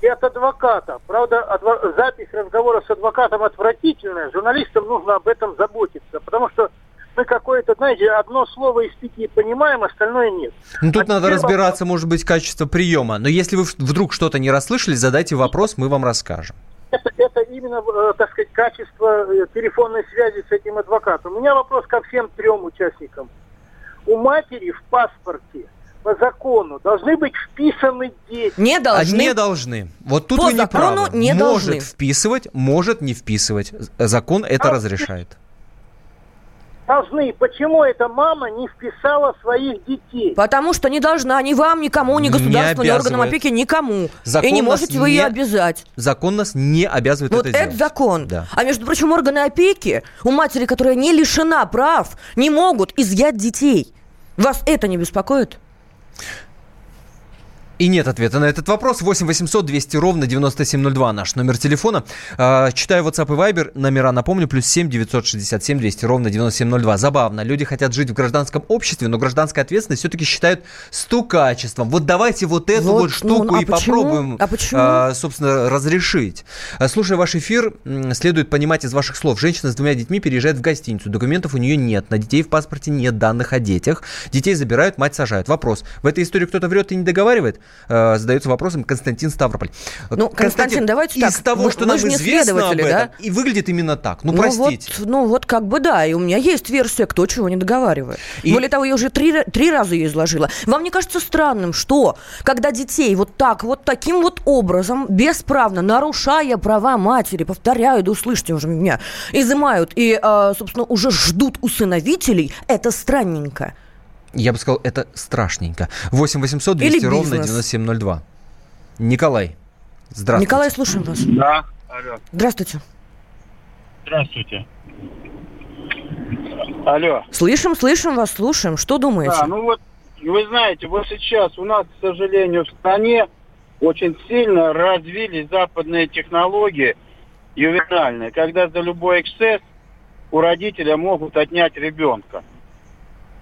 и от адвоката. Правда, адво... запись разговора с адвокатом отвратительная. Журналистам нужно об этом заботиться, потому что мы какое-то, знаете, одно слово из пяти понимаем, остальное нет. Ну, тут а надо разбираться, вопрос... может быть, качество приема. Но если вы вдруг что-то не расслышали, задайте вопрос, мы вам расскажем. Это, это именно, э, так сказать, качество э, телефонной связи с этим адвокатом. У меня вопрос ко всем трем участникам. У матери в паспорте по закону должны быть вписаны дети. Не должны. Не должны. Вот тут по вы не правы. Не может должны. вписывать, может не вписывать. Закон это а, разрешает должны. Почему эта мама не вписала своих детей? Потому что не должна ни вам, никому, ни государству, ни органам опеки, никому. Закон и не можете вы не... ее обязать. Закон нас не обязывает вот это, это делать. закон. Да. А между прочим, органы опеки у матери, которая не лишена прав, не могут изъять детей. Вас это не беспокоит? И нет ответа на этот вопрос. 8 800 200 ровно 9702 наш номер телефона. А, читаю WhatsApp и Viber. Номера, напомню, плюс 7 967 200 ровно 9702. Забавно. Люди хотят жить в гражданском обществе, но гражданская ответственность все-таки считают стукачеством. Вот давайте вот эту вот, вот ну, штуку ну, а и почему? попробуем, а почему? А, собственно, разрешить. Слушая ваш эфир, следует понимать из ваших слов. Женщина с двумя детьми переезжает в гостиницу. Документов у нее нет. На детей в паспорте нет данных о детях. Детей забирают, мать сажают. Вопрос. В этой истории кто-то врет и не договаривает? Э, задается вопросом Константин Ставрополь. Ну, Константин, Константин давайте из так. того, мы, что мы нам известно об этом, да? и выглядит именно так. Ну, ну простите. Вот, ну, вот как бы да, и у меня есть версия, кто чего не договаривает. И... Более того, я уже три, три раза ее изложила. Вам не кажется странным, что когда детей вот так, вот таким вот образом, бесправно, нарушая права матери, повторяю, да услышьте уже меня, изымают и, э, собственно, уже ждут усыновителей, это странненько. Я бы сказал, это страшненько. 8 800 200 Или ровно 9702. Николай, здравствуйте. Николай, слушаем вас. Да, алло. Здравствуйте. Здравствуйте. Алло. Слышим, слышим вас, слушаем. Что думаете? Да, ну вот, вы знаете, вот сейчас у нас, к сожалению, в стране очень сильно развились западные технологии ювенальные, когда за любой эксцесс у родителя могут отнять ребенка.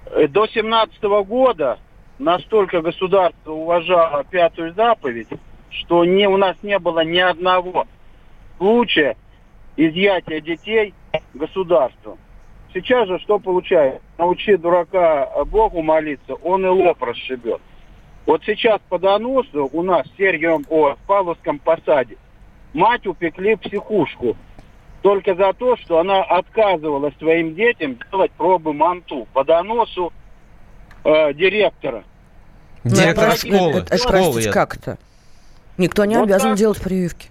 Э, до 17 года настолько государство уважало пятую заповедь, что не, у нас не было ни одного случая изъятия детей государством. Сейчас же что получается? Научи дурака Богу молиться, он и лоб расшибет. Вот сейчас по доносу у нас в Сергиевом, о, в Павловском посаде мать упекли психушку только за то, что она отказывалась своим детям делать пробы МАНТУ по доносу э, директора. Директор ну, школы. Это, это, школы, как это? Никто не вот обязан так. делать прививки.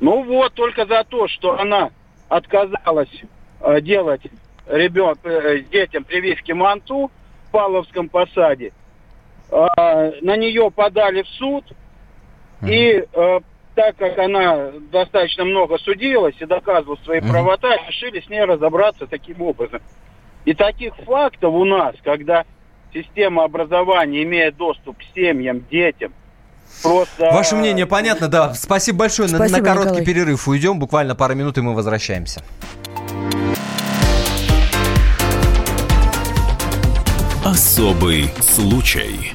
Ну вот, только за то, что она отказалась э, делать ребен, э, детям прививки МАНТУ в Павловском посаде, э, на нее подали в суд, mm-hmm. и э, так как она достаточно много судилась и доказывала свои mm-hmm. правота, решили с ней разобраться таким образом. И таких фактов у нас, когда система образования имеет доступ к семьям, детям, Просто... Ваше мнение понятно, да. Спасибо большое. Спасибо, на, на короткий Николай. перерыв уйдем. Буквально пару минут, и мы возвращаемся. Особый случай.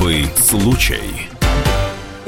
Особый случай.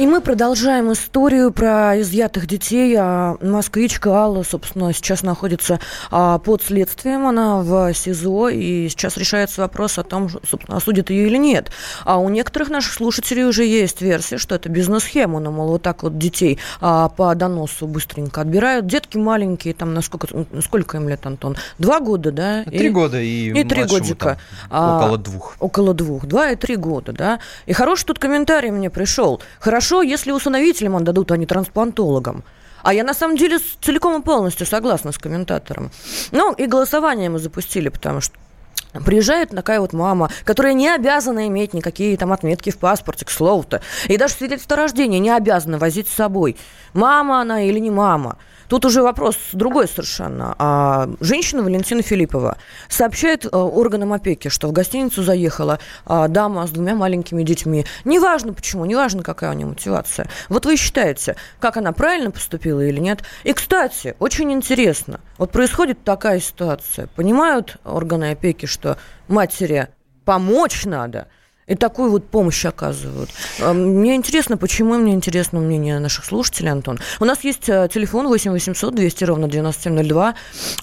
И мы продолжаем историю про изъятых детей. А москвичка Алла, собственно, сейчас находится а, под следствием. Она в СИЗО, и сейчас решается вопрос о том, собственно, осудят ее или нет. А у некоторых наших слушателей уже есть версия, что это бизнес-схема. Ну, мол, вот так вот детей а, по доносу быстренько отбирают. Детки маленькие, там, насколько, сколько им лет, Антон? Два года, да? Три и, года и, и три годика. Там, около двух. Около двух. Два и три года, да? И хороший тут комментарий мне пришел. Хорошо хорошо, если усыновителям отдадут, а не трансплантологам. А я на самом деле целиком и полностью согласна с комментатором. Ну, и голосование мы запустили, потому что Приезжает такая вот мама, которая не обязана иметь никакие там отметки в паспорте, к слову-то. И даже свидетельство о рождении не обязана возить с собой. Мама она или не мама. Тут уже вопрос другой совершенно. А женщина Валентина Филиппова сообщает а, органам опеки, что в гостиницу заехала а, дама с двумя маленькими детьми. Неважно почему, неважно какая у нее мотивация. Вот вы считаете, как она правильно поступила или нет? И, кстати, очень интересно. Вот происходит такая ситуация. Понимают органы опеки, что матери помочь надо – и такую вот помощь оказывают. А, мне интересно, почему мне интересно мнение наших слушателей, Антон. У нас есть э, телефон 8 800 200 ровно 9702.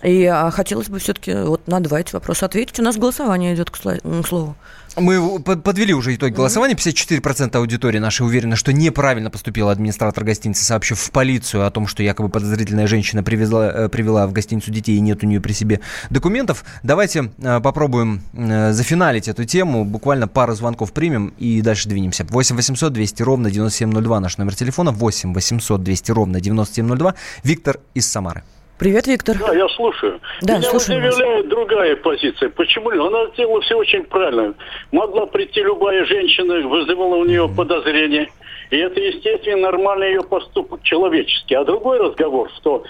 И а, хотелось бы все-таки вот на два эти вопроса ответить. У нас голосование идет, к слову. Мы подвели уже итоги голосования. 54% аудитории нашей уверены, что неправильно поступил администратор гостиницы, сообщив в полицию о том, что якобы подозрительная женщина привезла, э, привела в гостиницу детей и нет у нее при себе документов. Давайте э, попробуем э, зафиналить эту тему. Буквально пару звонков примем и дальше двинемся. 8 800 200 ровно 9702 наш номер телефона. 8 800 200 ровно 9702. Виктор из Самары. Привет, Виктор. Да, я слушаю. Да, Меня удивляет вас. другая позиция. Почему? Она сделала все очень правильно. Могла прийти любая женщина, вызывала у нее подозрение. И это, естественно, нормальный ее поступок, человеческий. А другой разговор, что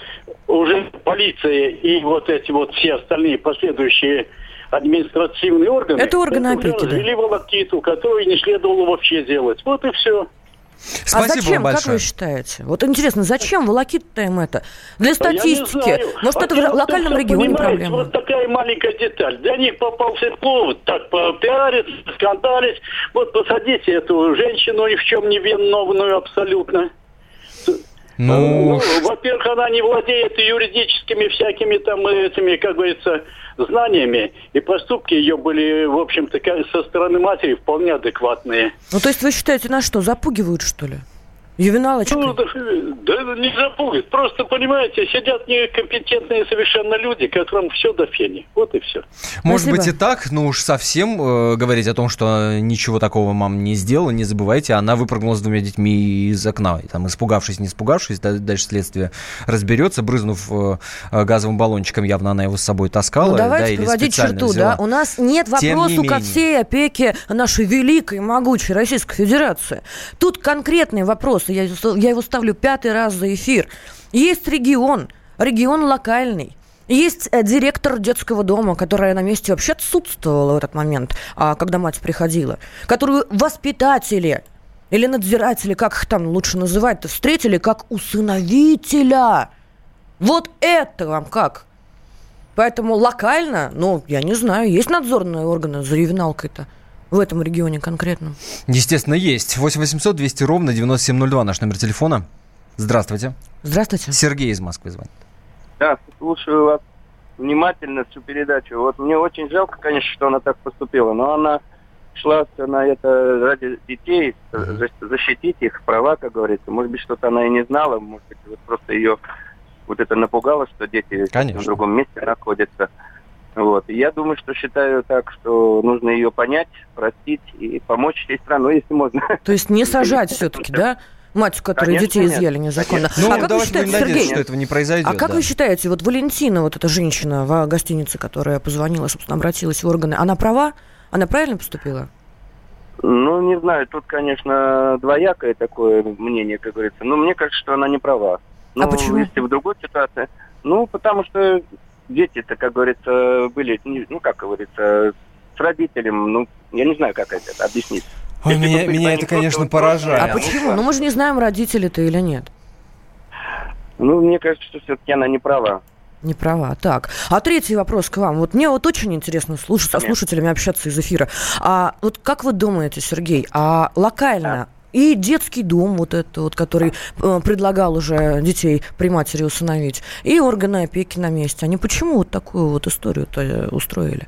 уже полиция и вот эти вот все остальные последующие административные органы... Это органы опеки, да. Волокиту, которую не следовало вообще делать. Вот и все. Спасибо а зачем, большое. как вы считаете? Вот интересно, зачем волокит-то им это? Для статистики. Может, это в локальном регионе проблема? Вот такая маленькая деталь. Для них попался повод так попиариться, скандалить. Вот посадите эту женщину ни в чем не виновную абсолютно. Ну, ну во-первых, она не владеет юридическими всякими там этими, как говорится, знаниями, и поступки ее были, в общем-то, со стороны матери вполне адекватные. Ну, то есть вы считаете, нас что, запугивают, что ли? Ювеналочка? Ну, да, да не забудет. Просто, понимаете, сидят некомпетентные совершенно люди, которым все до фени. Вот и все. Может Спасибо. быть и так, но уж совсем э, говорить о том, что ничего такого мам не сделала, не забывайте, она выпрыгнула с двумя детьми из окна. И, там, испугавшись, не испугавшись, дальше следствие разберется, брызнув э, газовым баллончиком, явно она его с собой таскала. Ну, давайте да, подводить черту, взяла. да? У нас нет вопроса ко всей опеке нашей великой, могучей Российской Федерации. Тут конкретный вопрос я, я его ставлю пятый раз за эфир. Есть регион, регион локальный. Есть э, директор детского дома, которая на месте вообще отсутствовала в этот момент, а, когда мать приходила, которую воспитатели или надзиратели, как их там лучше называть-то, встретили как усыновителя. Вот это вам как? Поэтому локально, ну, я не знаю, есть надзорные органы за ювеналкой-то в этом регионе конкретно? Естественно, есть. 8 800 200 ровно 9702 наш номер телефона. Здравствуйте. Здравствуйте. Сергей из Москвы звонит. Да, слушаю вас внимательно всю передачу. Вот мне очень жалко, конечно, что она так поступила, но она шла на это ради детей, защитить их права, как говорится. Может быть, что-то она и не знала, может быть, вот просто ее вот это напугало, что дети Конечно. в другом месте находятся. Вот. И я думаю, что считаю так, что нужно ее понять, простить и помочь всей стране, если можно. То есть не сажать все-таки, да? Мать, которая конечно, детей нет. изъяли незаконно. Ну, а как вы считаете, Сергей, что этого не произойдет. А как да. вы считаете, вот Валентина, вот эта женщина в гостинице, которая позвонила, собственно, обратилась в органы, она права? Она правильно поступила? Ну, не знаю, тут, конечно, двоякое такое мнение, как говорится. Но мне кажется, что она не права. Ну, а почему? Если в другой ситуации. Ну, потому что дети-то, как говорится, были, ну, как говорится, с родителем, ну, я не знаю, как это объяснить. Ой, меня, меня это, конечно, поражает. А почему? Ну, мы же не знаем, родители-то или нет. Ну, мне кажется, что все-таки она не права. Не права. Так. А третий вопрос к вам. Вот мне вот очень интересно слушать, со слушателями общаться из эфира. А вот как вы думаете, Сергей, а локально и детский дом, вот это вот, который э, предлагал уже детей при матери усыновить, и органы опеки на месте. Они почему вот такую вот историю-то э, устроили?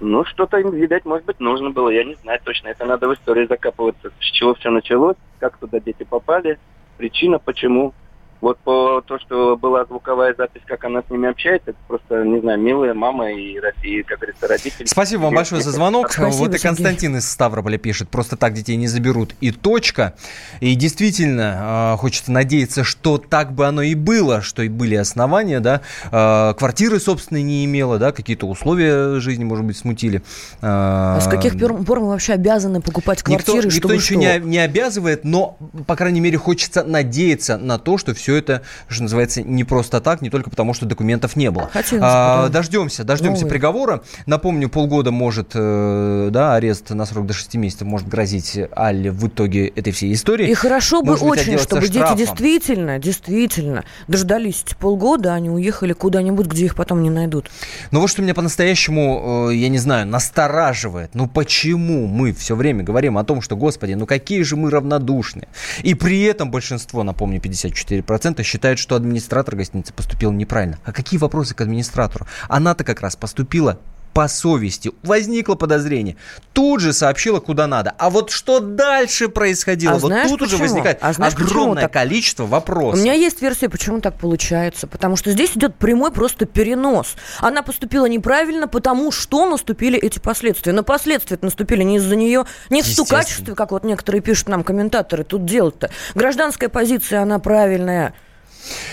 Ну, что-то им, видать, может быть, нужно было. Я не знаю точно. Это надо в истории закапываться. С чего все началось, как туда дети попали, причина, почему. Вот по то, что была звуковая запись, как она с ними общается, это просто, не знаю, милая мама и Россия, как говорится, родители. Спасибо вам большое за звонок. Спасибо, вот и Константин Сергей. из Ставрополя пишет, просто так детей не заберут и точка. И действительно, э, хочется надеяться, что так бы оно и было, что и были основания, да, э, квартиры, собственно, не имела, да, какие-то условия жизни, может быть, смутили. А, а с каких пор мы вообще обязаны покупать квартиры, никто, чтобы никто ничего не, не обязывает, но, по крайней мере, хочется надеяться на то, что все это, что называется, не просто так, не только потому, что документов не было. а, дождемся, дождемся Новый. приговора. Напомню, полгода может, э, да, арест на срок до 6 месяцев может грозить Алле в итоге этой всей истории. И хорошо бы может очень, чтобы штрафом. дети действительно, действительно дождались эти полгода, они уехали куда-нибудь, где их потом не найдут. Но вот что меня по-настоящему, э, я не знаю, настораживает. Ну почему мы все время говорим о том, что, господи, ну какие же мы равнодушные. И при этом большинство, напомню, 54% 40% считают, что администратор гостиницы поступил неправильно. А какие вопросы к администратору? Она-то как раз поступила по совести. Возникло подозрение. Тут же сообщила, куда надо. А вот что дальше происходило? А вот знаешь, тут почему? уже возникает а знаешь, огромное количество вопросов. У меня есть версия, почему так получается. Потому что здесь идет прямой просто перенос. Она поступила неправильно, потому что наступили эти последствия. Но последствия наступили не из-за нее, не в стукачестве, как вот некоторые пишут нам комментаторы. Тут дело-то. Гражданская позиция, она правильная.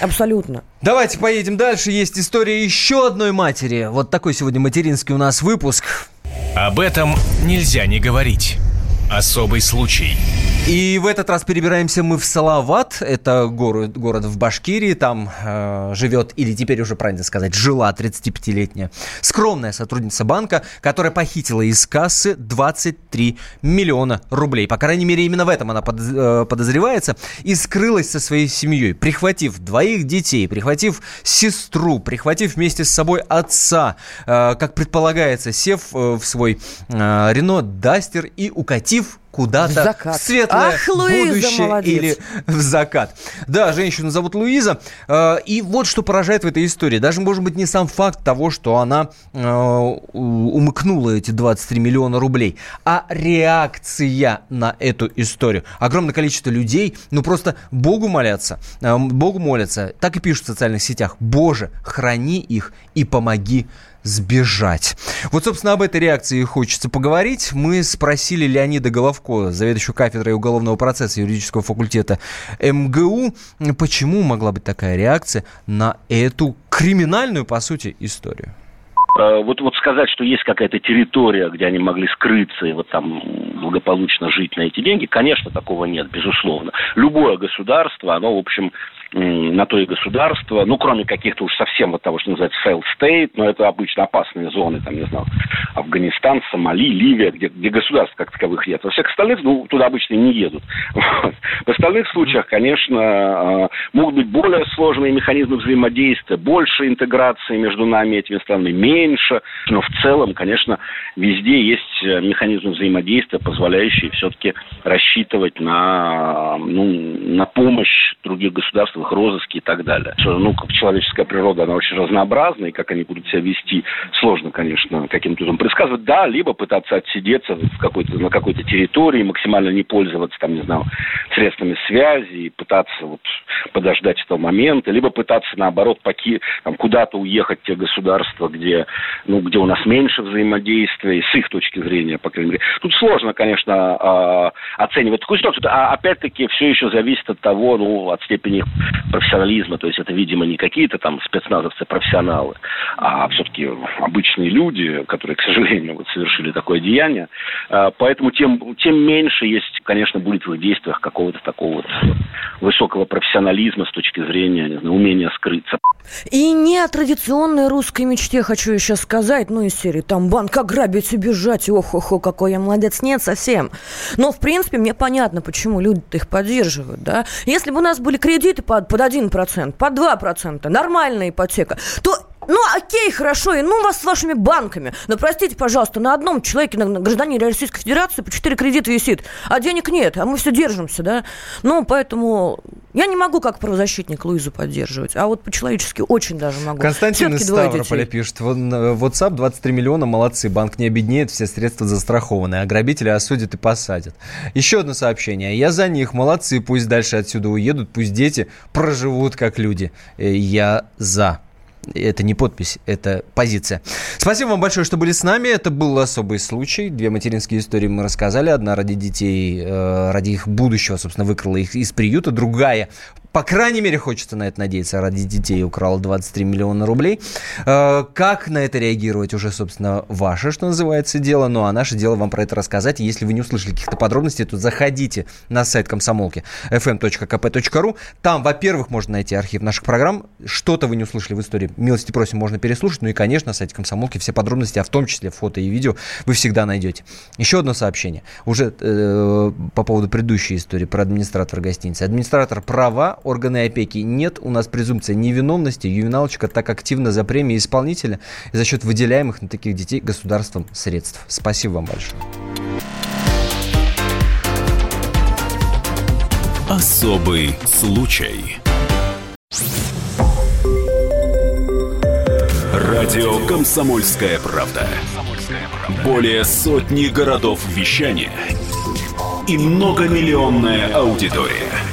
Абсолютно. Давайте поедем дальше. Есть история еще одной матери. Вот такой сегодня материнский у нас выпуск. Об этом нельзя не говорить. Особый случай. И в этот раз перебираемся мы в Салават. Это город, город в Башкирии. Там э, живет, или теперь уже правильно сказать, жила 35-летняя скромная сотрудница банка, которая похитила из кассы 23 миллиона рублей. По крайней мере, именно в этом она под, э, подозревается. И скрылась со своей семьей, прихватив двоих детей, прихватив сестру, прихватив вместе с собой отца, э, как предполагается, сев э, в свой э, Рено Дастер и укатив коллектив куда-то в, в светлое Ах, Луиза, будущее молодец. или в закат. Да, женщину зовут Луиза. Э, и вот что поражает в этой истории. Даже, может быть, не сам факт того, что она э, умыкнула эти 23 миллиона рублей, а реакция на эту историю. Огромное количество людей, ну просто Богу молятся, э, Богу молятся, так и пишут в социальных сетях. Боже, храни их и помоги сбежать. Вот, собственно, об этой реакции хочется поговорить. Мы спросили Леонида Головко, заведующего кафедрой уголовного процесса юридического факультета МГУ, почему могла быть такая реакция на эту криминальную, по сути, историю. Э, вот, вот сказать, что есть какая-то территория, где они могли скрыться и вот там благополучно жить на эти деньги, конечно, такого нет, безусловно. Любое государство, оно, в общем, на то и государство, ну, кроме каких-то уж совсем вот того, что называется failed state, но это обычно опасные зоны, там, не знаю, Афганистан, Сомали, Ливия, где, где государств как таковых нет. Во всех остальных, ну, туда обычно не едут. Вот. В остальных случаях, конечно, а, могут быть более сложные механизмы взаимодействия, больше интеграции между нами этими странами, меньше. Но в целом, конечно, везде есть э, механизмы взаимодействия, позволяющие все-таки рассчитывать на, ну, на помощь других государств, их розыске и так далее. Что, ну, как человеческая природа, она очень разнообразна, и как они будут себя вести, сложно, конечно, каким-то образом предсказывать. Да, либо пытаться отсидеться в какой-то, на какой-то территории, максимально не пользоваться, там, не знаю, средствами связи, и пытаться вот подождать этого момента, либо пытаться, наоборот, поки, там, куда-то уехать в те государства, где, ну, где у нас меньше взаимодействия, с их точки зрения, по крайней мере. Тут сложно, конечно, а, оценивать такую ситуацию, а опять-таки все еще зависит от того, ну, от степени профессионализма, то есть это, видимо, не какие-то там спецназовцы-профессионалы, а все-таки обычные люди, которые, к сожалению, вот совершили такое деяние. А, поэтому тем, тем меньше есть, конечно, будет в их действиях какого-то такого вот высокого профессионализма с точки зрения, не знаю, умения скрыться. И не о традиционной русской мечте хочу еще сказать, ну, из серии там банк ограбить и бежать, ох-охо, какой я молодец, нет совсем. Но, в принципе, мне понятно, почему люди их поддерживают, да. Если бы у нас были кредиты под, под 1%, под 2%, нормальная ипотека, то ну, окей, хорошо, и ну вас с вашими банками. Но простите, пожалуйста, на одном человеке, на, на гражданине Российской Федерации по 4 кредита висит, а денег нет, а мы все держимся, да? Ну, поэтому я не могу как правозащитник Луизу поддерживать, а вот по-человечески очень даже могу. Константин из Ставрополя пишет, э, WhatsApp 23 миллиона, молодцы, банк не обеднеет, все средства застрахованы, а грабители осудят и посадят. Еще одно сообщение, я за них, молодцы, пусть дальше отсюда уедут, пусть дети проживут как люди. Э, я за. Это не подпись, это позиция. Спасибо вам большое, что были с нами. Это был особый случай. Две материнские истории мы рассказали. Одна ради детей, э, ради их будущего, собственно, выкрала их из приюта. Другая по крайней мере, хочется на это надеяться, ради детей украл 23 миллиона рублей. Э, как на это реагировать уже, собственно, ваше, что называется, дело. Ну, а наше дело вам про это рассказать. Если вы не услышали каких-то подробностей, то заходите на сайт комсомолки fm.kp.ru. Там, во-первых, можно найти архив наших программ. Что-то вы не услышали в истории, милости просим, можно переслушать. Ну и, конечно, на сайте комсомолки все подробности, а в том числе фото и видео, вы всегда найдете. Еще одно сообщение. Уже э, по поводу предыдущей истории про администратора гостиницы. Администратор права органы опеки. Нет, у нас презумпция невиновности. Ювеналочка так активно за премии исполнителя за счет выделяемых на таких детей государством средств. Спасибо вам большое. Особый случай. Радио «Комсомольская правда». Более сотни городов вещания и многомиллионная аудитория.